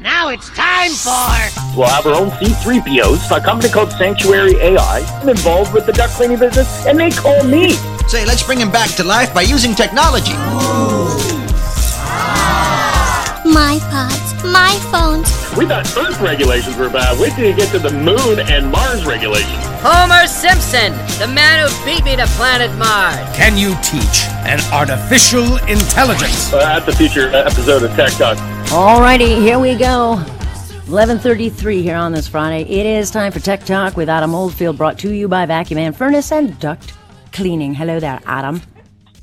Now it's time for. We'll have our own C3POs, a company called Sanctuary AI. I'm involved with the duck cleaning business, and they call me. Say, let's bring him back to life by using technology. My pods, my phones. We thought Earth regulations were bad. Wait till you get to the moon and Mars regulations. Homer Simpson, the man who beat me to planet Mars. Can you teach an artificial intelligence? Uh, that's a future episode of Tech Talk. Alrighty, here we go. 11:33 here on this Friday. It is time for Tech Talk with Adam Oldfield, brought to you by Vacuum Man Furnace and Duct Cleaning. Hello there, Adam.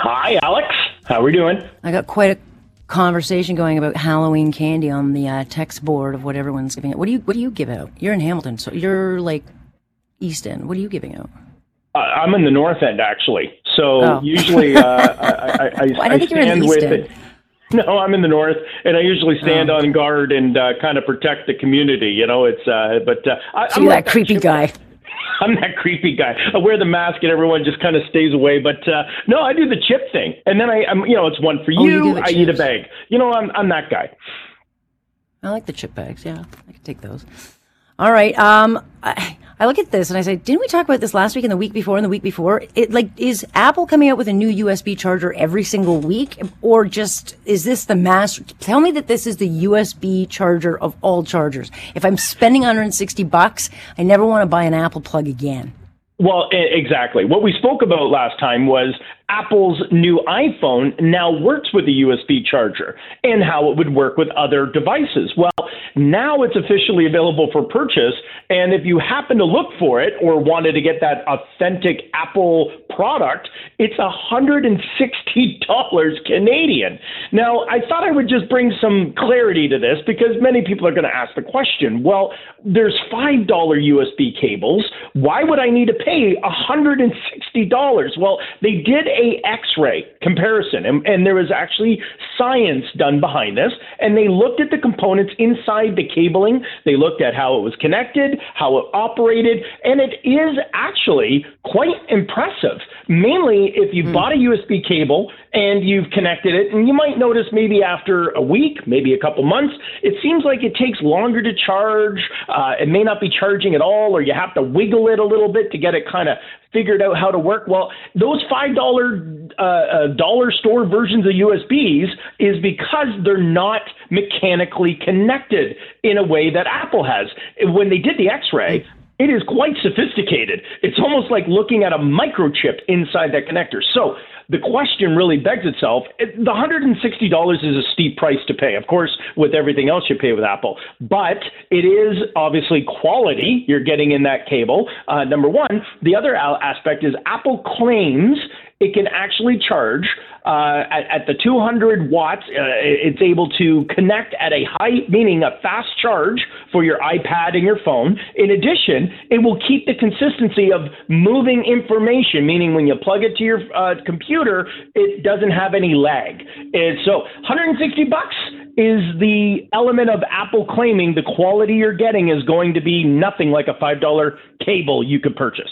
Hi, Alex. How are we doing? I got quite a conversation going about Halloween candy on the uh, text board of what everyone's giving out. What do you What do you give out? You're in Hamilton, so you're like East End. What are you giving out? Uh, I'm in the North End, actually. So Oh. usually, uh, I, I, I, Why I think you were in stand the with End? it. No, I'm in the North, and I usually stand Oh. on guard and uh, kind of protect the community. You know, it's uh, but uh, I, So I'm like that creepy guy. I'm that creepy guy. I wear the mask and everyone just kind of stays away. But uh, no, I do the chip thing, and then I, I'm, you know, it's one for Oh, you you. I eat a bag. You know, I'm, I'm that guy. I like the chip bags. Yeah, I can take those. All right. Um, I, I look at this and I say, didn't we talk about this last week and the week before and the week before? It like is Apple coming out with a new USB charger every single week, or just is this the mass? Tell me that this is the USB charger of all chargers. If I'm spending 160 bucks, I never want to buy an Apple plug again. Well, exactly. What we spoke about last time was Apple's new iPhone now works with a USB charger and how it would work with other devices. Well, now it's officially available for purchase. And if you happen to look for it or wanted to get that authentic Apple product, it's $160 Canadian. Now, I thought I would just bring some clarity to this because many people are going to ask the question well, there's $5 USB cables. Why would I need to pay $160? Well, they did a X-ray comparison, and, and there was actually science done behind this, and they looked at the components inside the cabling. They looked at how it was connected, how it operated, and it is actually quite impressive. Mainly if you bought a USB cable and you've connected it, and you might notice maybe after a week, maybe a couple months, it seems like it takes longer to charge. Uh, it may not be charging at all, or you have to wiggle it a little bit to get it kind of figured out how to work. Well, those five dollar uh, uh, dollar store versions of USBs is because they're not mechanically connected in a way that Apple has. When they did the X-ray. It is quite sophisticated. It's almost like looking at a microchip inside that connector. So the question really begs itself the $160 is a steep price to pay, of course, with everything else you pay with Apple. But it is obviously quality you're getting in that cable, uh, number one. The other aspect is Apple claims it can actually charge uh, at, at the 200 watts. Uh, it's able to connect at a high, meaning a fast charge for your iPad and your phone. In addition, it will keep the consistency of moving information, meaning when you plug it to your uh, computer, it doesn't have any lag. And so, 160 bucks is the element of Apple claiming the quality you're getting is going to be nothing like a $5 cable you could purchase.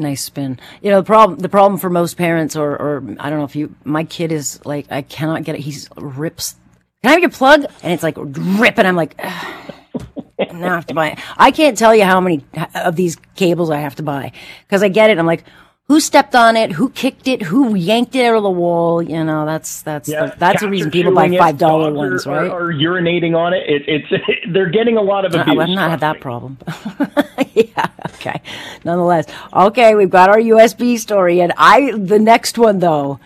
Nice spin. You know, the problem, the problem for most parents, or, or I don't know if you, my kid is like, I cannot get it. He's rips. Can I have your plug? And it's like ripping. I'm like, now I have to buy it. I can't tell you how many of these cables I have to buy because I get it. I'm like, who stepped on it? Who kicked it? Who yanked it out of the wall? You know, that's, that's, Yeah, that's the reason people buy $5 ones, are, right? Are, are urinating on it. it it's they're getting a lot of abuse. I've not had that problem. yeah, okay. Nonetheless, okay, we've got our USB story, and I the next one though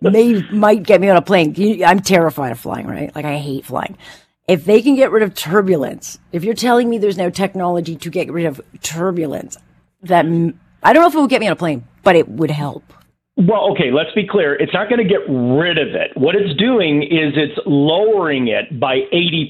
may might get me on a plane. You- I'm terrified of flying, right? Like I hate flying. If they can get rid of turbulence, if you're telling me there's no technology to get rid of turbulence, that I don't know if it would get me on a plane, but it would help. Well, okay, let's be clear. It's not going to get rid of it. What it's doing is it's lowering it by 80%.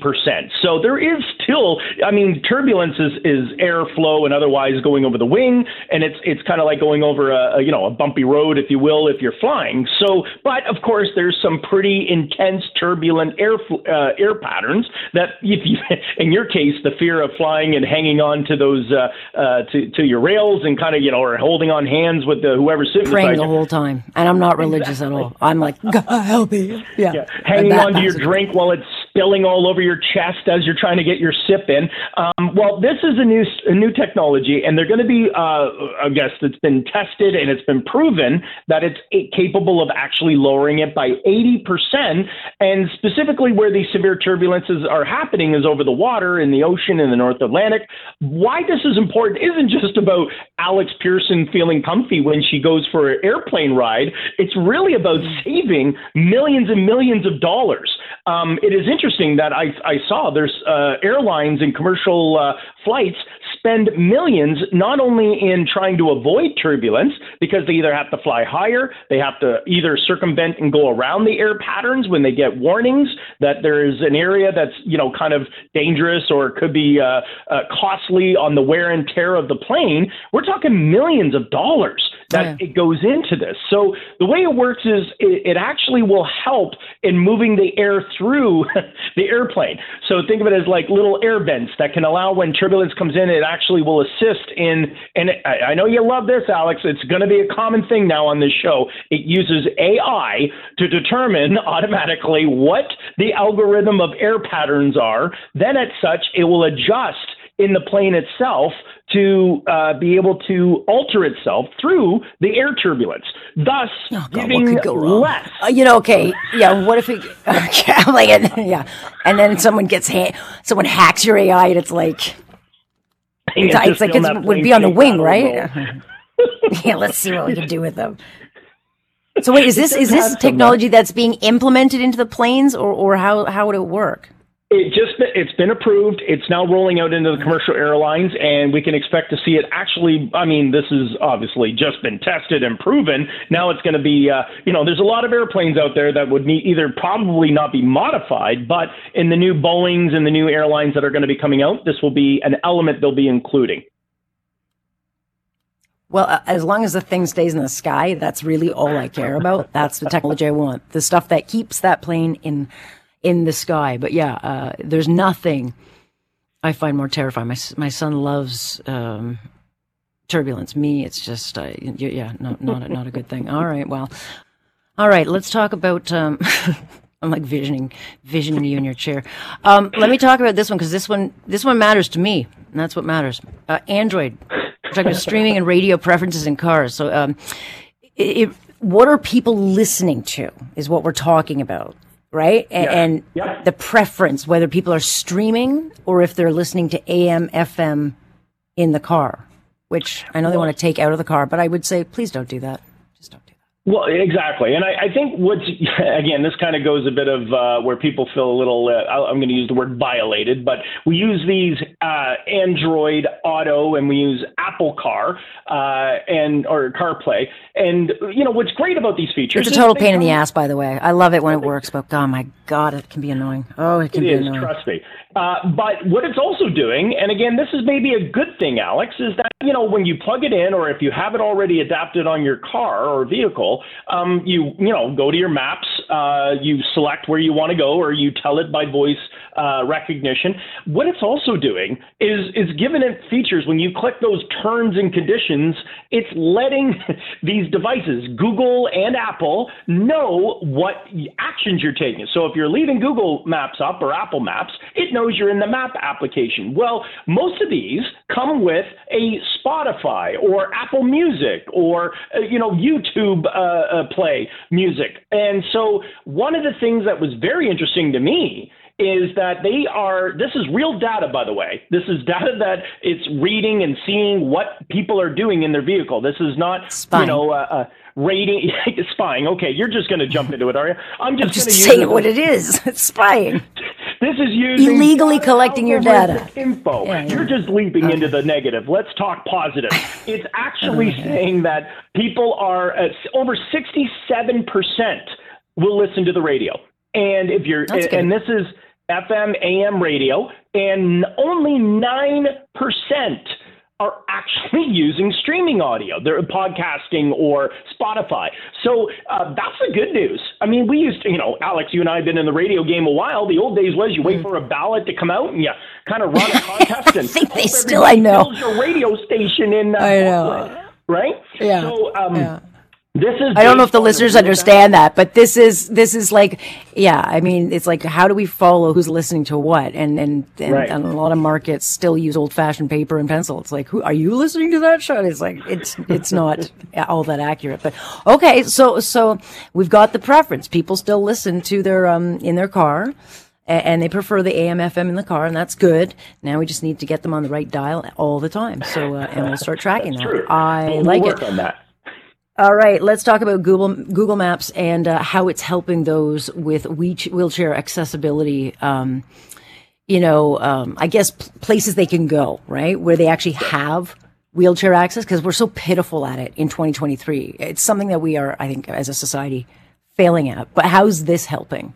So there is still, I mean, turbulence is, is airflow and otherwise going over the wing, and it's it's kind of like going over a, a, you know a bumpy road, if you will, if you're flying. So, but of course, there's some pretty intense turbulent air uh, air patterns that, if you, in your case, the fear of flying and hanging on to those uh, uh, to to your rails and kind of you know or holding on hands with the, whoever's sitting beside you time, and I'm not religious Exactly. at all. I'm like, God help me. Yeah, Yeah, hanging on to your drink while it's spilling all over your chest as you're trying to get your sip in. Um, well, this is a new a new technology, and they're going to be, uh, I guess, it's been tested and it's been proven that it's capable of actually lowering it by 80%. And specifically, where these severe turbulences are happening is over the water in the ocean in the North Atlantic. Why this is important isn't just about Alex Pierson feeling comfy when she goes for an airplane ride. It's really about saving millions and millions of dollars. Um, it is interesting that I, I saw there's uh, airlines and commercial uh, flights spend millions not only in trying to avoid turbulence because they either have to fly higher, they have to either circumvent and go around the air patterns when they get warnings that there is an area that's you know kind of dangerous or could be uh, uh, costly on the wear and tear of the plane. We're talking millions of dollars that Yeah. it goes into this. So the way it works is it, it actually will help in moving the air through the airplane. So think of it as like little air vents that can allow when turbulence comes in, it actually will assist in. And I, I know you love this, Alex. It's going to be a common thing now on this show. It uses AI to determine automatically what the algorithm of air patterns are. Then, as such, it will adjust in the plane itself to uh, be able to alter itself through the air turbulence, thus Oh, God, giving what could go wrong? less. Uh, you know, okay, yeah. What if it? Okay, I'm like, yeah, and then someone gets ha- someone hacks your AI, and it's like it's, it's like it would be on the wing, right? yeah, let's see what we can do with them. So wait, is this is this technology that's being implemented into the planes, or or how how would it work? It just it's been approved. It's now rolling out into the commercial airlines, and we can expect to see it. Actually, I mean, this has obviously just been tested and proven. Now it's going to be, uh, you know, there's a lot of airplanes out there that would need either probably not be modified, but in the new Boeing's and the new airlines that are going to be coming out, this will be an element they'll be including. Well, as long as the thing stays in the sky, that's really all I care about. That's the technology I want. The stuff that keeps that plane in in the sky. But yeah, uh, there's nothing I find more terrifying. My my son loves um, turbulence. Me, it's just uh, yeah, no, not a, not a good thing. All right, well, all right. Let's talk about. Um, I'm like visioning visioning you in your chair. Um, let me talk about this one because this one this one matters to me, and that's what matters. Uh, Android. Talking about streaming and radio preferences in cars. So, um, it, it- what are people listening to is what we're talking about, right? A- And, Yeah. the preference, whether people are streaming or if they're listening to AM, FM in the car, which I know they want to take out of the car, but I would say, please don't do that. Just don't do that. Well, exactly, and I, I think what's again, this kind of goes a bit of uh, where people feel a little. Uh, I'm going to use the word violated, but we use these uh, Android Auto and we use Apple Car uh, and or CarPlay, and you know what's great about these features? It's a total pain in the ass, by the way. I love it when it works, but God, my God, it can be annoying. Oh, it can It be is, annoying. trust me. Uh, but what it's also doing, and again, this is maybe a good thing, Alex, is that you know when you plug it in, or if you have it already adapted on your car or vehicle, um, you you know go to your maps, uh, you select where you want to go, or you tell it by voice uh, recognition. What it's also doing is is giving it features when you click those terms and conditions. It's letting these devices, Google and Apple, know what actions you're taking. So if you're leaving Google Maps up or Apple Maps, it knows you're in the map application. Well, most of these come with a Spotify or Apple Music or uh, you know YouTube uh, uh, play music. And so one of the things that was very interesting to me is that they are this is real data by the way this is data that it's reading and seeing what people are doing in their vehicle this is not Spying. you know uh, uh, rating spying okay you're just going to jump into it are you i'm just, Just going to say use it what it is. It's spying. This is using Illegally collecting your data. Info. Yeah, yeah. You're just leaping into the negative. Let's talk positive. It's actually saying that people are uh, over 67 percent will listen to the radio, and if you're That's good. and this is FM AM radio, and only nine percent are actually using streaming audio. They're podcasting or Spotify. So uh, that's the good news. I mean, we used to, you know, Alex, you and I have been in the radio game a while. The old days was you wait for a ballot to come out and you kind of run a contest and Mm. think they still- I know. your radio station in uh, I know. Portland, right? Yeah. So um, Yeah. This is. I don't know if the listeners understand that, but this is this is like, yeah. I mean, it's like how do we follow who's listening to what? And and and, Right. and a lot of markets still use old fashioned paper and pencil. It's like, who are you listening to that show? And It's like it's it's not all that accurate. But okay, so so we've got the preference. People still listen to their um in their car. And they prefer the AM FM in the car, and that's good. Now we just need to get them on the right dial all the time. So, uh, and we'll start tracking that. True. I We'll like it. All right, let's talk about Google Google Maps and uh, how it's helping those with wheelchair accessibility. Um, you know, um, I guess places they can go, right, where they actually have wheelchair access, because we're so pitiful at it in 2023. It's something that we are, I think, as a society, failing at. But how's this helping?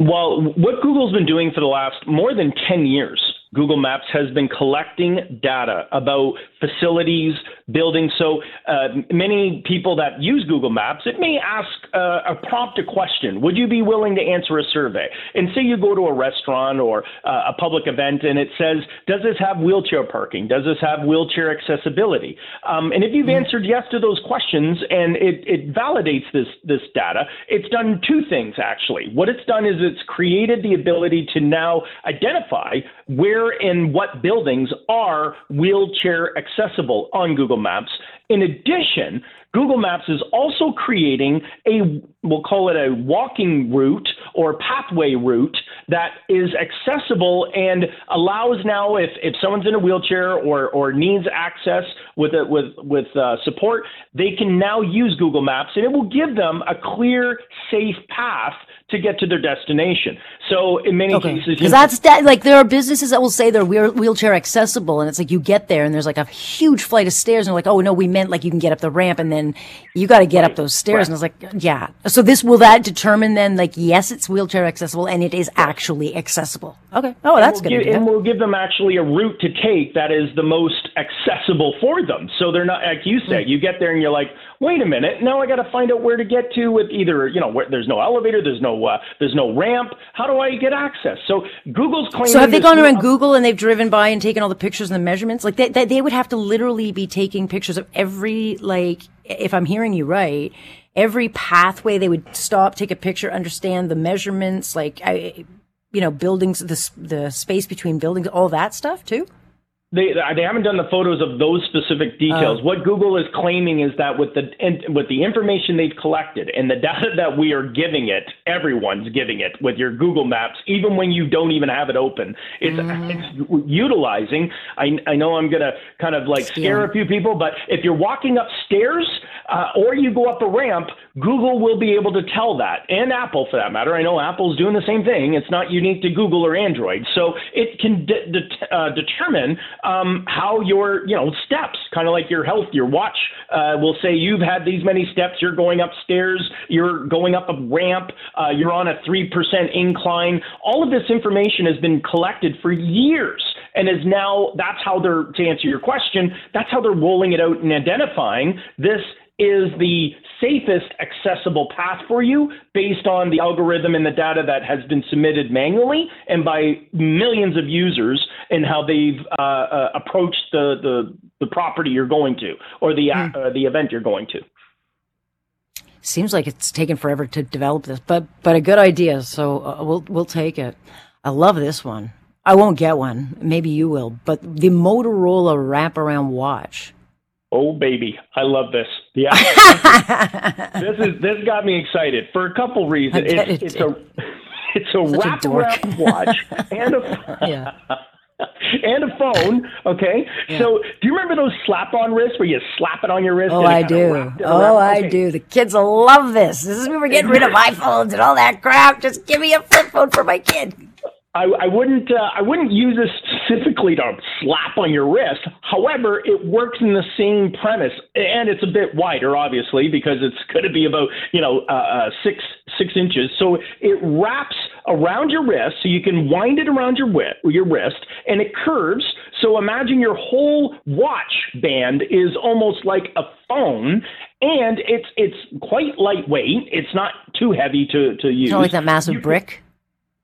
Well, what Google's been doing for the last more than 10 years, Google Maps has been collecting data about facilities, buildings. So uh, many people that use Google Maps, it may ask uh, a prompt a question. Would you be willing to answer a survey? And say you go to a restaurant or uh, a public event and it says, does this have wheelchair parking? Does this have wheelchair accessibility? Um, and if you've answered yes to those questions and it, it validates this, this data, it's done two things actually. What it's done is it's created the ability to now identify where and what buildings are wheelchair accessible on Google Maps. In addition, Google Maps is also creating a, we'll call it a walking route or pathway route that is accessible and allows now, if, if someone's in a wheelchair or, or needs access with, a, with, with uh, support, they can now use Google Maps and it will give them a clear, safe path to get to their destination. So in many cases, Because that's that, like there are businesses that will say they're wheel- wheelchair accessible, and it's like you get there and there's like a huge flight of stairs, and they're like, oh no, we meant like you can get up the ramp, and then you got to get up those stairs, and it's like, yeah. So this will that determine then, like, yes, it's wheelchair accessible, and it is actually accessible. Okay. Oh, that's we'll good. give, and we'll give them actually a route to take that is the most accessible for them. So they're not, like you say, hmm. you get there and you're like, wait a minute, now I got to find out where to get to with either, you know, where, there's no elevator, there's no, uh, there's no ramp. How do I get access? So Google's claiming. So have they gone around Google and they've driven by and taken all the pictures and the measurements? Like they, they, they would have to literally be taking pictures of every, like, if I'm hearing you right, every pathway they would stop, take a picture, understand the measurements, like, I, you know, buildings, the, the space between buildings, all that stuff too? They they haven't done the photos of those specific details. Oh. what Google is claiming is that with the with the information they've collected and the data that we are giving it, everyone's giving it with your Google Maps, even when you don't even have it open. It's, it's utilizing. I I know I'm gonna kind of like scare a few people, but if you're walking upstairs uh, or you go up a ramp, Google will be able to tell that, and Apple for that matter. I know Apple's doing the same thing. It's not unique to Google or Android, so it can de- de- uh, determine um, how your you know steps, kind of like your health, your watch uh, will say you've had these many steps. You're going upstairs. You're going up a ramp. Uh, you're on a three percent incline. All of this information has been collected for years and is now that's how they're to answer your question that's how they're rolling it out and identifying this is the safest accessible path for you based on the algorithm and the data that has been submitted manually and by millions of users and how they've uh, uh, approached the, the the property you're going to or the uh, the event you're going to Seems like it's taken forever to develop this, but, but a good idea. So uh, we'll, we'll take it. I love this one. I won't get one. Maybe you will, but the Motorola wraparound watch. Oh baby, I love this. Yeah, this is this got me excited for a couple reasons. It's, it it's a it's a dork. wraparound watch and a Yeah. and a phone. Okay, so do you remember those slap-on wrists where you slap it on your wrist? Oh, I do. Oh, around? I do. The kids will love this. This is when we're getting rid of iPhones and all that crap. Just give me a flip phone for my kid. I, I wouldn't uh, I wouldn't use this specifically to slap on your wrist. However, it works in the same premise, and it's a bit wider, obviously, because it's going to be about you know uh, uh, six six inches. So it wraps around your wrist, so you can wind it around your wi- your wrist, and it curves. So imagine your whole watch band is almost like a phone, and it's it's quite lightweight. It's not too heavy to to use. It's not like that massive brick.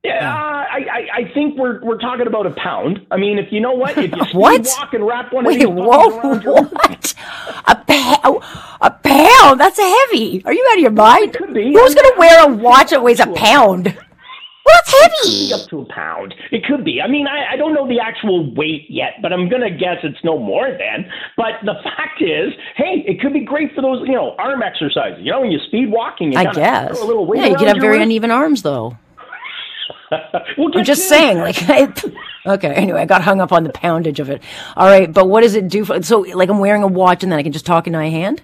Yeah, uh, I, I, I think we're we're talking about a pound. I mean, if you know what, if you What? walk and wrap one Wait, of these whoa, around your what? A pound? Oh, a pound? That's a heavy. Are you out of your mind? could be. Who's going to wear a watch that weighs a pound? Well, that's heavy. up to a pound. It could be. I mean, I, I don't know the actual weight yet, but I'm gonna guess it's no more than. But the fact is, hey, it could be great for those, you know, arm exercises. You know, when you speed walking, you I guess. throw a little weight Yeah, you could have very uneven arms, though. We'll I'm just saying, like, I, okay. Anyway, I got hung up on the poundage of it. All right, but what does it do? For, so, like, I'm wearing a watch, and then I can just talk in my hand.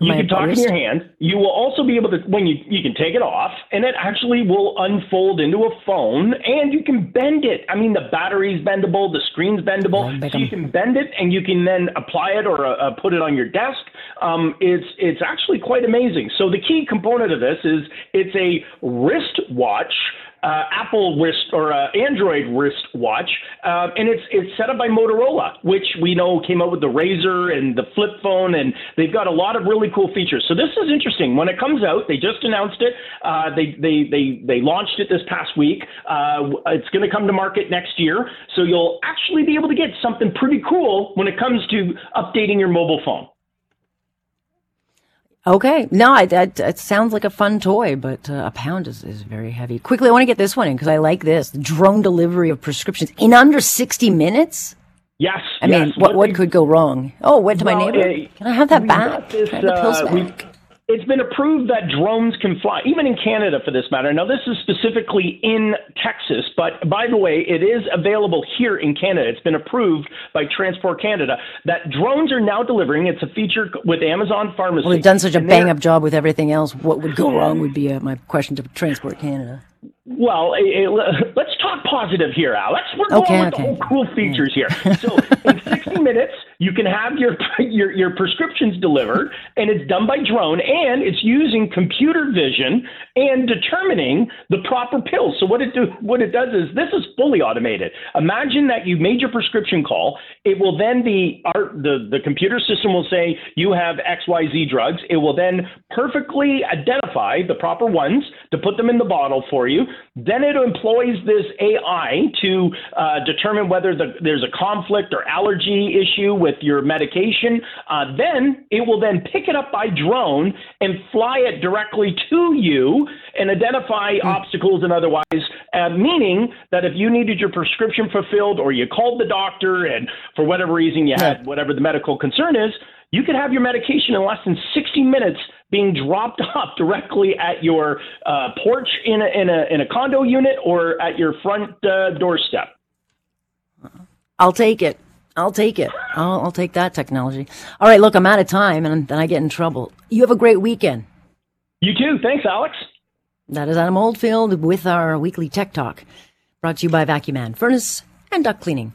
You my can talk in your hand. You will also be able to when you you can take it off, and it actually will unfold into a phone, and you can bend it. I mean, the battery's bendable, the screen's bendable, Bend so you can bend it, and you can then apply it or uh, uh, put it on your desk. Um, it's it's actually quite amazing. So the key component of this is it's a wristwatch. Uh, Apple wrist or uh, Android wrist watch, uh, and it's it's set up by Motorola, which we know came out with the Razr and the flip phone, and they've got a lot of really cool features. So this is interesting. When it comes out, they just announced it. Uh, they they they they launched it this past week. Uh, it's going to come to market next year, so you'll actually be able to get something pretty cool when it comes to updating your mobile phone. Okay. No, I, that, that sounds like a fun toy, but uh, a pound is, is very heavy. Quickly, I want to get this one in because I like this. Drone delivery of prescriptions in under 60 minutes? Yes. I yes. mean, what, what could go wrong? Oh, went to my neighbor. uh, Can I have that back? this, I have the pills uh, back? It's been approved that drones can fly, even in Canada for this matter. Now, this is specifically in Texas, but by the way, it is available here in Canada. It's been approved by Transport Canada that drones are now delivering. It's a feature with Amazon Pharmacy. Well, they've done such a bang up job with everything else. What would go wrong would be uh, my question to Transport Canada. Well, eh, eh, let's talk positive here, Alex. We're going Okay, with okay. the whole cool features here. So, in 60 minutes, you can have your, your your prescriptions delivered, and it's done by drone, and it's using computer vision and determining the proper pills. So, what it do what it does is this is fully automated. Imagine that you made your prescription call. It will then be our the the computer system will say you have X Y Z drugs. It will then perfectly identify the proper ones to put them in the bottle for you. Then it employs this AI to uh, determine whether the, there's a conflict or allergy issue with your medication. Uh, then it will then pick it up by drone and fly it directly to you and identify obstacles and otherwise, uh, meaning that if you needed your prescription fulfilled or you called the doctor and for whatever reason you had whatever the medical concern is, you could have your medication in less than 60 minutes being dropped off directly at your uh, porch in a, in, a, in a condo unit or at your front uh, doorstep. I'll take it. I'll take it. I'll, I'll take that technology. All right, look, I'm out of time and then I get in trouble. You have a great weekend. You too. Thanks, Alex. That is Adam Oldfield with our weekly Tech Talk, brought to you by Vacuum Man Furnace and Duct Cleaning.